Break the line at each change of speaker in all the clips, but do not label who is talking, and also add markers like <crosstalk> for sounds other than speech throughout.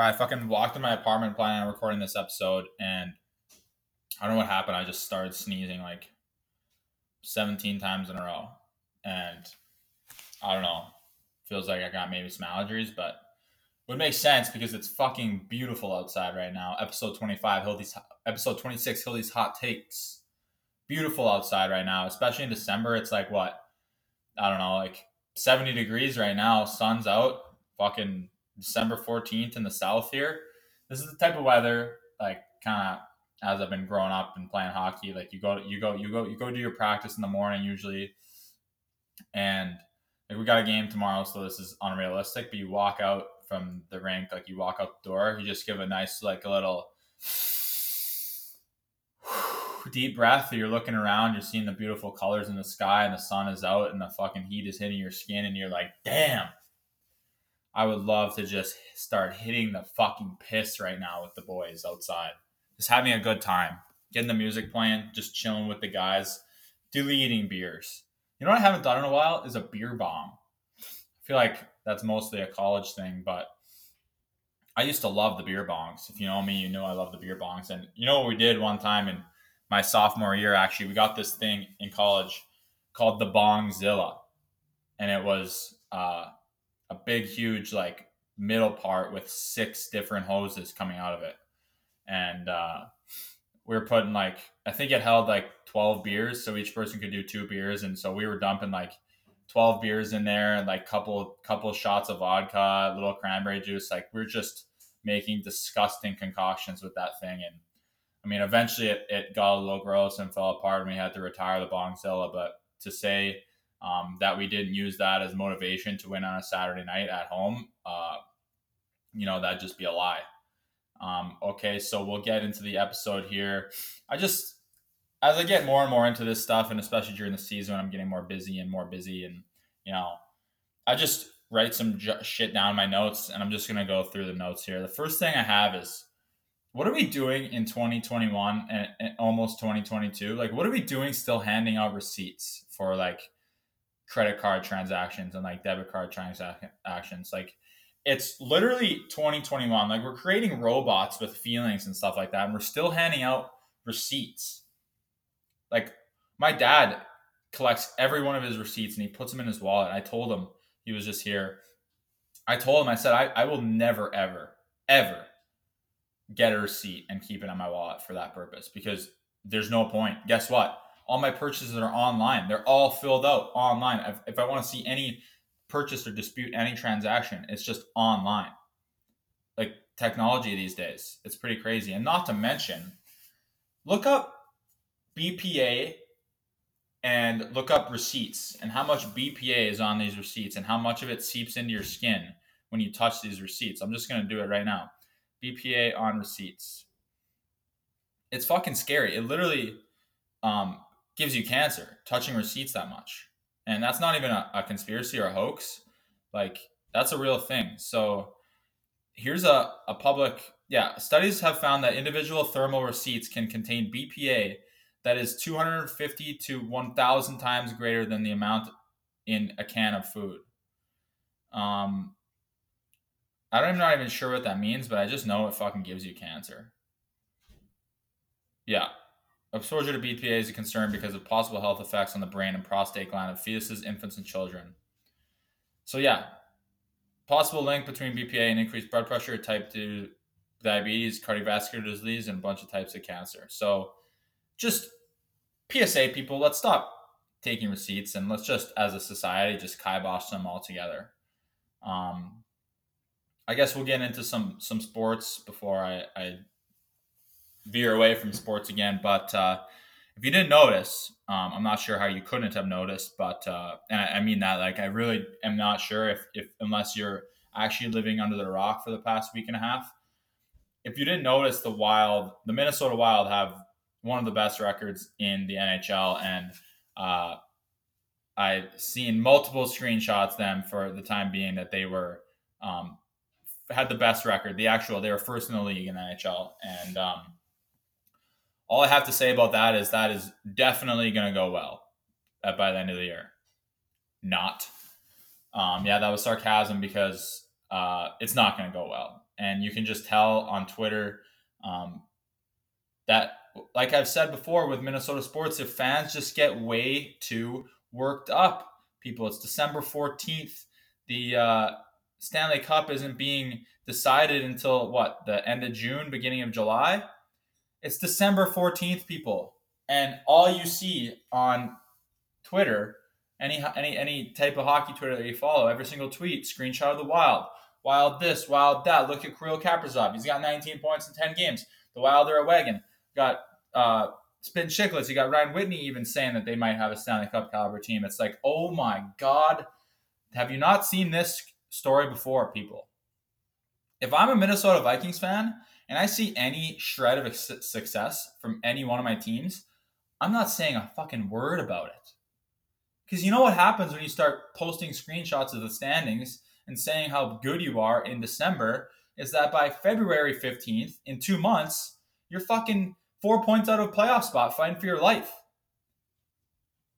I fucking walked in my apartment planning on recording this episode, and I don't know what happened. I just started sneezing like 17 times in a row. And I don't know. Feels like I got maybe some allergies, but would make sense because it's fucking beautiful outside right now. Episode 25, Hildy's episode 26, Hildy's hot takes. Beautiful outside right now, especially in December. It's like what? I don't know, like 70 degrees right now. Sun's out. Fucking December 14th in the south here. This is the type of weather, like kind of as I've been growing up and playing hockey, like you go, you go, you go, you go do your practice in the morning usually, and like we got a game tomorrow, so this is unrealistic. But you walk out from the rink, like you walk out the door, you just give a nice like a little <sighs> deep breath. You're looking around, you're seeing the beautiful colors in the sky, and the sun is out, and the fucking heat is hitting your skin, and you're like, damn I would love to just start hitting the fucking piss right now with the boys outside. Just having a good time. Getting the music playing, just chilling with the guys, deleting beers. You know what I haven't done in a while is a beer bong. I feel like that's mostly a college thing, but I used to love the beer bongs. If you know me, you know I love the beer bongs. And you know what we did one time in my sophomore year, actually, we got this thing in college called the Bongzilla. And it was uh, a big, huge like middle part with six different hoses coming out of it, and uh, we were putting like I think it held like twelve beers, so each person could do two beers, and so we were dumping like 12 beers in there and like couple couple shots of vodka, little cranberry juice. Like we're just making disgusting concoctions with that thing. And I mean, eventually it, it got a little gross and fell apart and we had to retire the Bongzilla. But to say um, that we didn't use that as motivation to win on a Saturday night at home, uh, you know, that'd just be a lie. Um, okay, so we'll get into the episode here. I just, as I get more and more into this stuff, and especially during the season, I'm getting more busy and more busy, and you know, I just write some j- shit down my notes, and I'm just gonna go through the notes here. The first thing I have is, what are we doing in 2021 and, and almost 2022? Like, what are we doing still handing out receipts for like credit card transactions and like debit card transactions. Like it's literally 2021. Like we're creating robots with feelings and stuff like that, and we're still handing out receipts. Like my dad collects every one of his receipts and he puts them in his wallet. I told him he was just here. I told him, I said, I, I will never, ever, ever get a receipt and keep it on my wallet for that purpose because there's no point. Guess what? All my purchases are online. They're all filled out online. If, if I want to see any purchase or dispute any transaction, it's just online. Like technology these days, it's pretty crazy. And not to mention, look up BPA and look up receipts and how much BPA is on these receipts and how much of it seeps into your skin when you touch these receipts. I'm just going to do it right now. BPA on receipts. It's fucking scary. It literally um, gives you cancer touching receipts that much. And that's not even a, a conspiracy or a hoax. Like that's a real thing. So here's a, a public yeah, studies have found that individual thermal receipts can contain BPA that is 250 to 1000 times greater than the amount in a can of food. Um, I'm not even sure what that means, but I just know it fucking gives you cancer. Yeah, Exposure to BPA is a concern because of possible health effects on the brain and prostate gland of fetuses, infants, and children. So, yeah, possible link between BPA and increased blood pressure, type 2 diabetes, cardiovascular disease, and a bunch of types of cancer. So, just PSA people, let's stop taking receipts and let's just, as a society, just kibosh them all together. Um, I guess we'll get into some some sports before I, I veer away from sports again. But uh, if you didn't notice, um, I'm not sure how you couldn't have noticed, but uh, and I, I, mean that like I really am not sure if, if unless you're actually living under the rock for the past week and a half. If you didn't notice, the Wild, the Minnesota Wild, have one of the best records in the NHL, and uh, I've seen multiple screenshots them for the time being that they were um, had the best record. The actual they were first in the league in the NHL, and um, all I have to say about that is that is definitely going to go well by the end of the year. Not. Um, yeah, that was sarcasm because uh, it's not going to go well. and you can just tell on Twitter um, that, like I've said before with Minnesota sports, if fans just get way too worked up, people, it's December 14th. The uh, Stanley Cup isn't being decided until what, the end of June, beginning of July? It's December 14th, people. And all you see on Twitter, any any any type of hockey Twitter that you follow, every single tweet, screenshot of the Wild, Wild this, Wild that. Look at Kirill Kaprizov. He's got 19 points in 10 games. The Wild are a wagon. Got uh, Spin Chicklets. You got Ryan Whitney even saying that they might have a Stanley Cup caliber team. It's like, oh my God. Have you not seen this story before, people? If I'm a Minnesota Vikings fan and I see any shred of success from any one of my teams, I'm not saying a fucking word about it. Because you know what happens when you start posting screenshots of the standings and saying how good you are in December is that by February 15th, in two months, you're fucking four points out of playoff spot fighting for your life.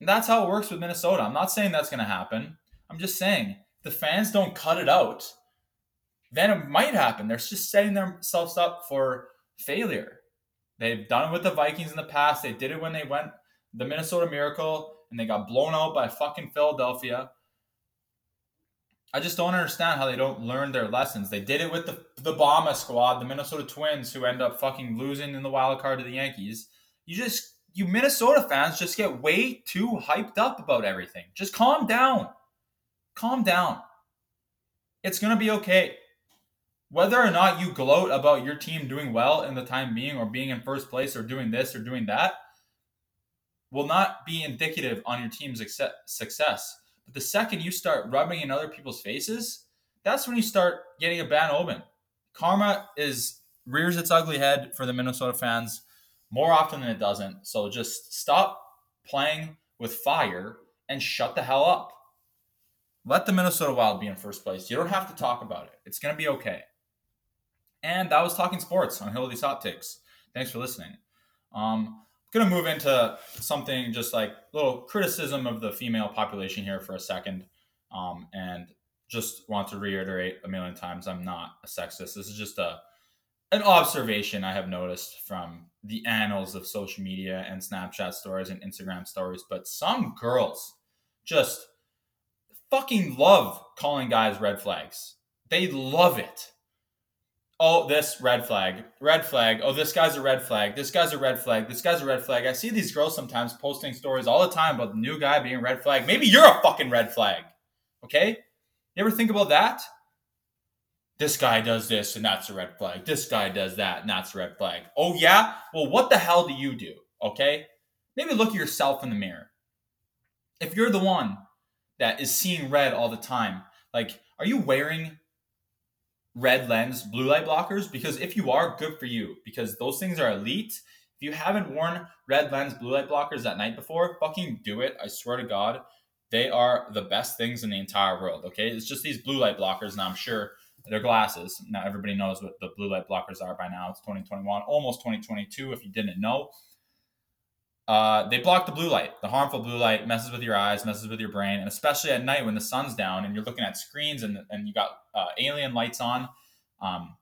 And that's how it works with Minnesota. I'm not saying that's going to happen. I'm just saying the fans don't cut it out, then it might happen. They're just setting themselves up for failure. They've done it with the Vikings in the past. They did it when they went the Minnesota Miracle and they got blown out by fucking Philadelphia. I just don't understand how they don't learn their lessons. They did it with the the Bomba squad, the Minnesota Twins, who end up fucking losing in the wild card to the Yankees. You just you Minnesota fans just get way too hyped up about everything. Just calm down. Calm down. It's gonna be okay whether or not you gloat about your team doing well in the time being or being in first place or doing this or doing that will not be indicative on your team's success. But the second you start rubbing in other people's faces, that's when you start getting a bad omen. Karma is rears its ugly head for the Minnesota fans more often than it doesn't. So just stop playing with fire and shut the hell up. Let the Minnesota Wild be in first place. You don't have to talk about it. It's going to be okay. And that was Talking Sports on Hillary's Hot Takes. Thanks for listening. Um, gonna move into something just like a little criticism of the female population here for a second, um, and just want to reiterate a million times I'm not a sexist. This is just a an observation I have noticed from the annals of social media and Snapchat stories and Instagram stories. But some girls just fucking love calling guys red flags. They love it oh, this red flag, red flag. Oh, this guy's a red flag. This guy's a red flag. This guy's a red flag. I see these girls sometimes posting stories all the time about the new guy being a red flag. Maybe you're a fucking red flag. Okay? You ever think about that? This guy does this and that's a red flag. This guy does that and that's a red flag. Oh, yeah? Well, what the hell do you do? Okay? Maybe look at yourself in the mirror. If you're the one that is seeing red all the time, like, are you wearing red lens blue light blockers because if you are good for you because those things are elite. If you haven't worn red lens blue light blockers that night before fucking do it. I swear to god they are the best things in the entire world okay? It's just these blue light blockers and i'm sure they're glasses. Now everybody knows what the blue light blockers are by now. It's 2021 almost 2022 if you didn't know uh, they block the blue light. The harmful blue light messes with your eyes, messes with your brain, and especially at night when the sun's down and you're looking at screens and, and you got uh, alien lights on, um,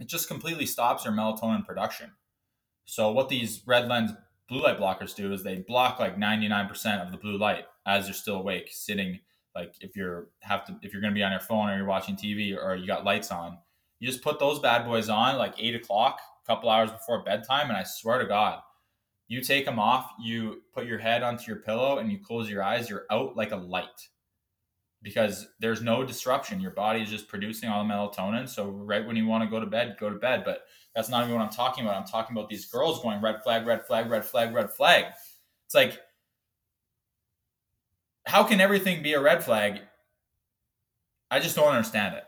it just completely stops your melatonin production. So what these red lens blue light blockers do is they block like 99% of the blue light as you're still awake, sitting like if you're have to if you're gonna be on your phone or you're watching TV or you got lights on, you just put those bad boys on like eight o'clock, a couple hours before bedtime, and I swear to God, you take them off, you put your head onto your pillow and you close your eyes, you're out like a light because there's no disruption. Your body is just producing all the melatonin. So right when you want to go to bed, go to bed. But that's not even what I'm talking about. I'm talking about these girls going red flag, red flag, red flag, red flag. It's like, how can everything be a red flag? I just don't understand it.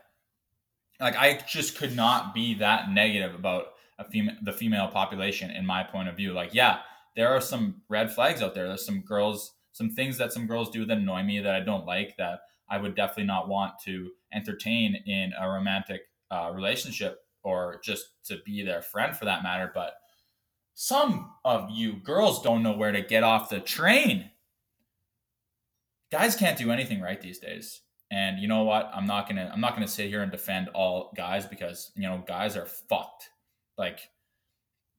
Like I just could not be that negative about a female, the female population in my point of view. Like, yeah, there are some red flags out there. There's some girls, some things that some girls do that annoy me that I don't like that I would definitely not want to entertain in a romantic uh, relationship or just to be their friend for that matter. But some of you girls don't know where to get off the train. Guys can't do anything right these days. And you know what? I'm not gonna I'm not gonna sit here and defend all guys because you know guys are fucked. Like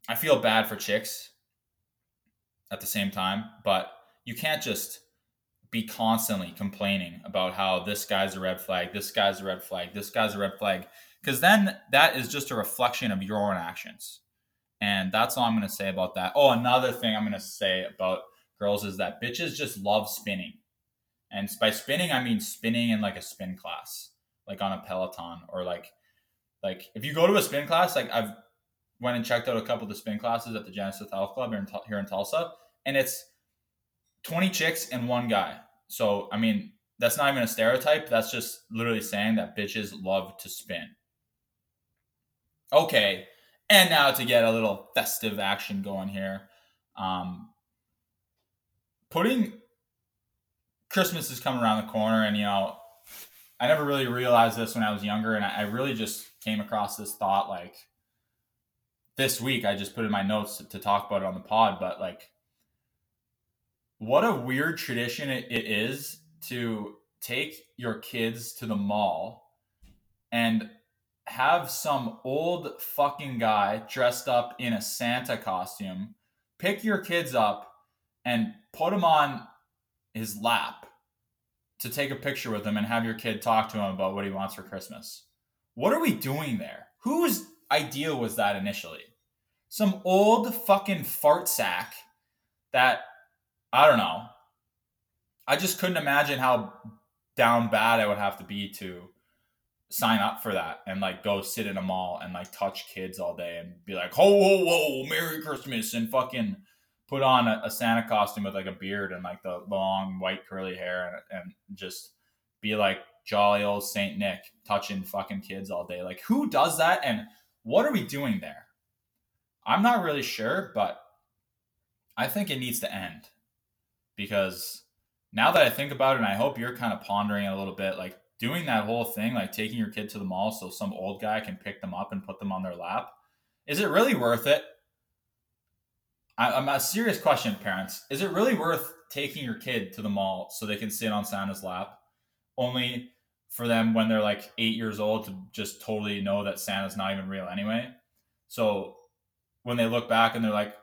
I feel bad for chicks at the same time, but you can't just be constantly complaining about how this guy's a red flag, this guy's a red flag, this guy's a red flag, because then that is just a reflection of your own actions. And that's all I'm going to say about that. Oh, another thing I'm going to say about girls is that bitches just love spinning. And by spinning, I mean spinning in like a spin class, like on a Peloton or like, like if you go to a spin class, like I've went and checked out a couple of the spin classes at the Genesis Health Club here in, here in Tulsa, and it's 20 chicks and one guy. So, I mean, that's not even a stereotype. That's just literally saying that bitches love to spin. Okay. And now to get a little festive action going here. Um, putting Christmas is coming around the corner, and you know, I never really realized this when I was younger, and I, I really just came across this thought like this week. I just put in my notes to, to talk about it on the pod, but like what a weird tradition it, it is to take your kids to the mall and have some old fucking guy dressed up in a Santa costume pick your kids up and put them on his lap to take a picture with him and have your kid talk to him about what he wants for Christmas. What are we doing there? Whose idea was that initially? Some old fucking fart sack that I don't know. I just couldn't imagine how down bad I would have to be to sign up for that and like go sit in a mall and like touch kids all day and be like, ho, ho, ho, Merry Christmas and fucking put on a, a Santa costume with like a beard and like the long white curly hair and, and just be like jolly old Saint Nick touching fucking kids all day. Like, who does that and what are we doing there? I'm not really sure, but I think it needs to end because now that I think about it, and I hope you're kind of pondering it a little bit, like doing that whole thing, like taking your kid to the mall so some old guy can pick them up and put them on their lap, is it really worth it? I, I'm a serious question, parents. Is it really worth taking your kid to the mall so they can sit on Santa's lap, only for them when they're like eight years old to just totally know that Santa's not even real anyway? So when they look back and they're like,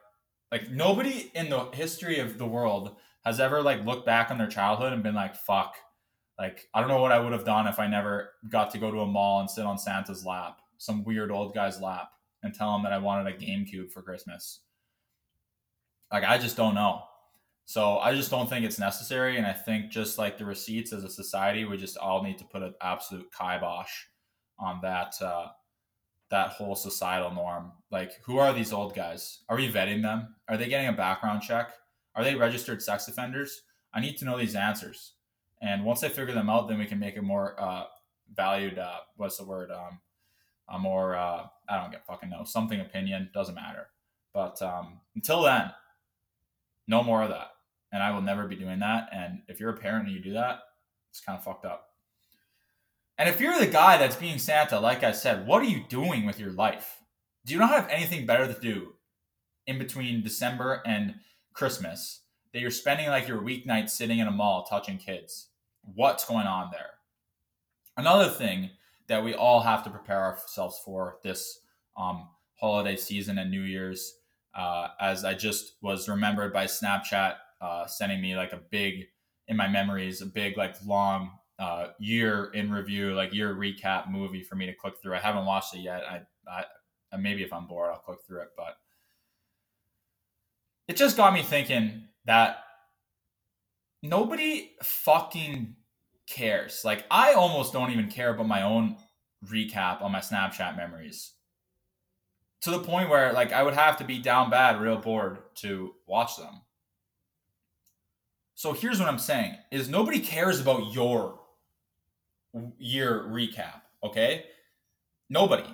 like nobody in the history of the world has ever like looked back on their childhood and been like, fuck, like I don't know what I would have done if I never got to go to a mall and sit on Santa's lap, some weird old guy's lap, and tell him that I wanted a GameCube for Christmas. Like I just don't know. So I just don't think it's necessary, and I think just like the receipts as a society, we just all need to put an absolute kibosh on that uh, that whole societal norm. Like, who are these old guys? Are we vetting them? Are they getting a background check? Are they registered sex offenders? I need to know these answers. And once I figure them out, then we can make a more uh, valued, uh, what's the word? Um, a more, uh, I don't get fucking know, something opinion, doesn't matter. But um, until then, no more of that. And I will never be doing that. And if you're a parent and you do that, it's kind of fucked up. And if you're the guy that's being Santa, like I said, what are you doing with your life? Do you not have anything better to do in between December and Christmas that you're spending like your weeknight sitting in a mall touching kids. What's going on there? Another thing that we all have to prepare ourselves for this um, holiday season and New Year's, uh, as I just was remembered by Snapchat uh, sending me like a big, in my memories, a big like long uh, year in review, like year recap movie for me to click through. I haven't watched it yet. I, I maybe if I'm bored, I'll click through it, but it just got me thinking that nobody fucking cares. Like I almost don't even care about my own recap on my Snapchat memories. To the point where like I would have to be down bad, real bored to watch them. So here's what I'm saying is nobody cares about your year recap, okay? Nobody.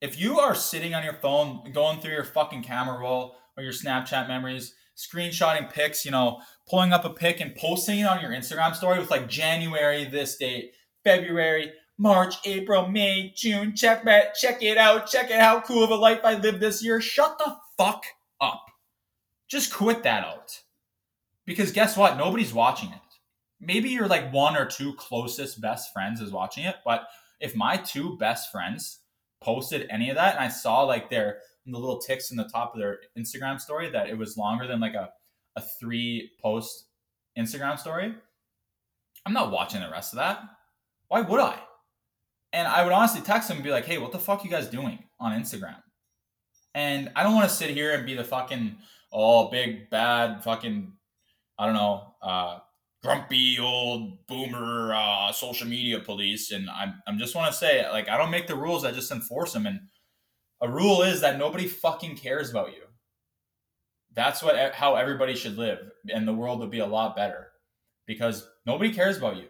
If you are sitting on your phone going through your fucking camera roll or your Snapchat memories, screenshotting pics, you know, pulling up a pic and posting it on your Instagram story with like January, this date, February, March, April, May, June. Check that, check it out, check it how cool of a life I lived this year. Shut the fuck up. Just quit that out. Because guess what? Nobody's watching it. maybe you're like one or two closest best friends is watching it, but if my two best friends posted any of that and I saw like their the little ticks in the top of their Instagram story that it was longer than like a, a three post Instagram story, I'm not watching the rest of that. Why would I? And I would honestly text them and be like, hey, what the fuck you guys doing on Instagram? And I don't want to sit here and be the fucking, oh, big, bad, fucking, I don't know, uh, grumpy old boomer uh, social media police. And I'm, I'm just want to say, like, I don't make the rules, I just enforce them. And a rule is that nobody fucking cares about you. That's what how everybody should live, and the world would be a lot better because nobody cares about you.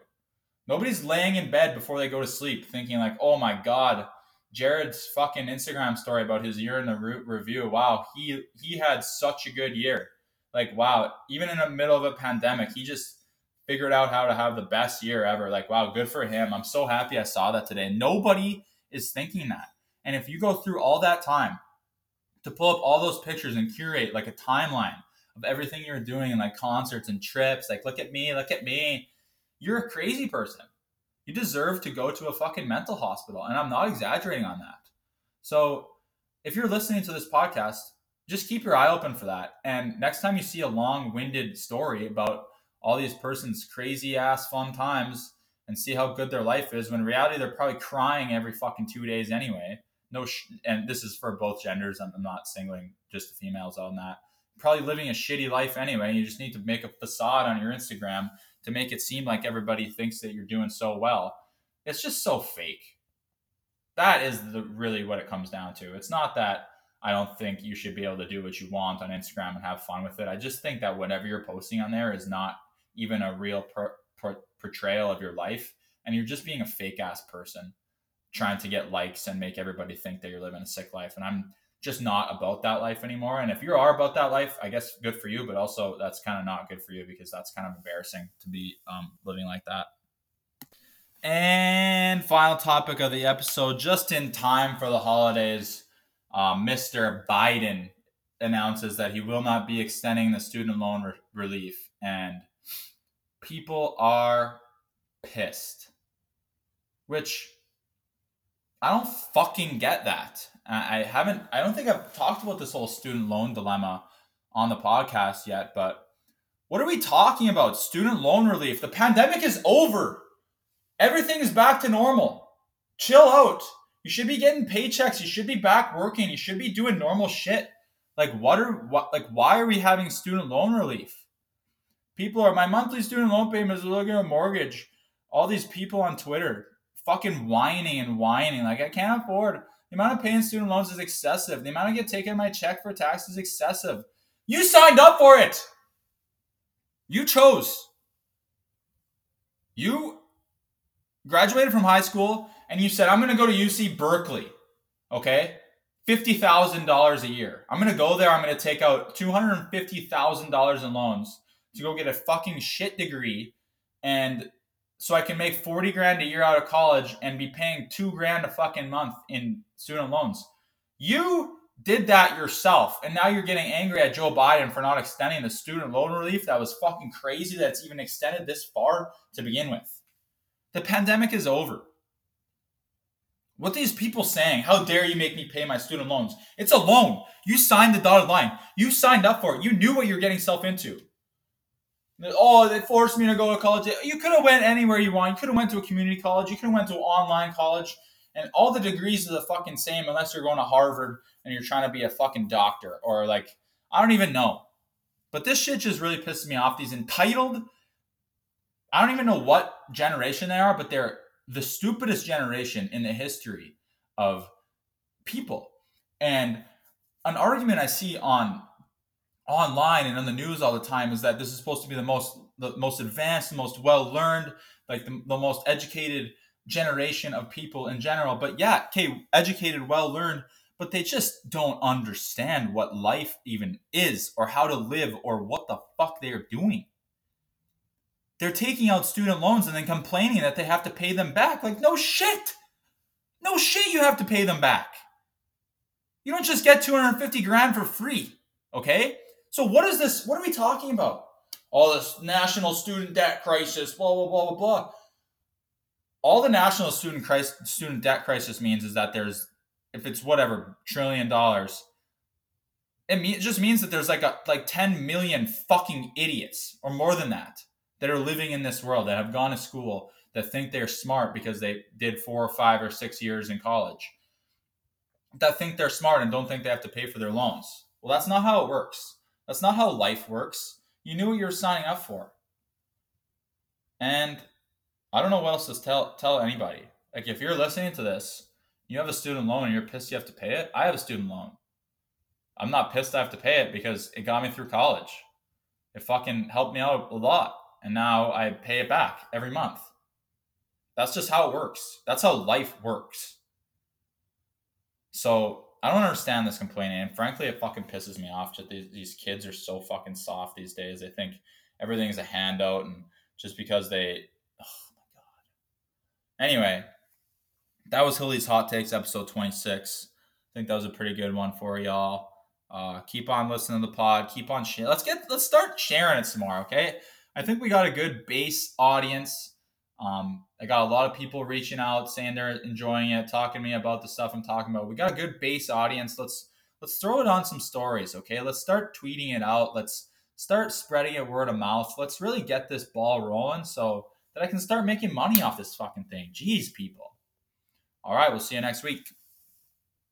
Nobody's laying in bed before they go to sleep thinking like, "Oh my god, Jared's fucking Instagram story about his year in the re- review. Wow, he he had such a good year. Like, wow, even in the middle of a pandemic, he just figured out how to have the best year ever. Like, wow, good for him. I'm so happy I saw that today. Nobody is thinking that. And if you go through all that time to pull up all those pictures and curate like a timeline of everything you're doing and like concerts and trips, like look at me, look at me, you're a crazy person. You deserve to go to a fucking mental hospital. And I'm not exaggerating on that. So if you're listening to this podcast, just keep your eye open for that. And next time you see a long winded story about all these persons' crazy ass fun times and see how good their life is, when reality they're probably crying every fucking two days anyway no, sh- and this is for both genders. I'm, I'm not singling just the females on that. Probably living a shitty life anyway. You just need to make a facade on your Instagram to make it seem like everybody thinks that you're doing so well. It's just so fake. That is the really what it comes down to. It's not that I don't think you should be able to do what you want on Instagram and have fun with it. I just think that whatever you're posting on there is not even a real per- per- portrayal of your life, and you're just being a fake ass person trying to get likes and make everybody think that you're living a sick life. And I'm just not about that life anymore. And if you are about that life, I guess good for you, but also that's kind of not good for you because that's kind of embarrassing to be um, living like that. And final topic of the episode, just in time for the holidays, uh, Mr. Biden announces that he will not be extending the student loan re- relief. And people are pissed, which I don't fucking get that. I haven't, I don't think I've talked about this whole student loan dilemma on the podcast yet, but what are we talking about? Student loan relief. The pandemic is over. Everything is back to normal. Chill out. You should be getting paychecks. You should be back working. You should be doing normal shit. Like what are what like why are we having student loan relief? People are my monthly student loan payment is looking at a mortgage. All these people on Twitter fucking whining and whining. Like I can't afford the amount of paying student loans is excessive. The amount I get taken my check for tax is excessive. You signed up for it. You chose. You graduated from high school and you said, I'm going to go to UC Berkeley. Okay. $50,000 a year. I'm going to go there. I'm going to take out $250,000 in loans to go get a fucking shit degree and so I can make 40 grand a year out of college and be paying two grand a fucking month in student loans. You did that yourself, and now you're getting angry at Joe Biden for not extending the student loan relief that was fucking crazy that's even extended this far to begin with. The pandemic is over. What these people saying? How dare you make me pay my student loans? It's a loan. You signed the dotted line. You signed up for it. You knew what you're getting yourself into. Oh, they forced me to go to college. You could have went anywhere you want. You could have went to a community college. You could have went to an online college, and all the degrees are the fucking same unless you're going to Harvard and you're trying to be a fucking doctor or like I don't even know. But this shit just really pisses me off. These entitled. I don't even know what generation they are, but they're the stupidest generation in the history of people. And an argument I see on online and on the news all the time is that this is supposed to be the most the most advanced, the most well learned, like the, the most educated generation of people in general. But yeah, okay, educated, well learned, but they just don't understand what life even is or how to live or what the fuck they are doing. They're taking out student loans and then complaining that they have to pay them back. Like, no shit. No shit, you have to pay them back. You don't just get 250 grand for free, okay? So what is this? What are we talking about? all this national student debt crisis, blah blah blah blah blah. All the national student crisis, student debt crisis means is that there's, if it's whatever trillion dollars, it, it just means that there's like a like 10 million fucking idiots or more than that that are living in this world that have gone to school that think they're smart because they did four or five or six years in college that think they're smart and don't think they have to pay for their loans. Well that's not how it works. That's not how life works. You knew what you were signing up for. And i don't know what else to tell tell anybody. Like if you're listening to this you have a student loan and you're pissed you have to pay it. I have a student loan. I'm not pissed i have to pay it because it got me through college. It fucking helped me out a lot and now I pay it back every month. That's just how it works. That's how life works. So I don't understand this complaining. And frankly, it fucking pisses me off. Just these, these kids are so fucking soft these days. They think everything's a handout, and just because they, oh my god. Anyway, that was Hilly's Hot Takes episode twenty six. I think that was a pretty good one for y'all. Uh, keep on listening to the pod. Keep on sharing. Let's get let's start sharing it some more. Okay, I think we got a good base audience. Um, I got a lot of people reaching out saying they're enjoying it, talking to me about the stuff I'm talking about. We got a good base audience. Let's let's throw it on some stories, okay? Let's start tweeting it out. Let's start spreading it word of mouth. Let's really get this ball rolling so that I can start making money off this fucking thing. Jeez, people. All right, we'll see you next week.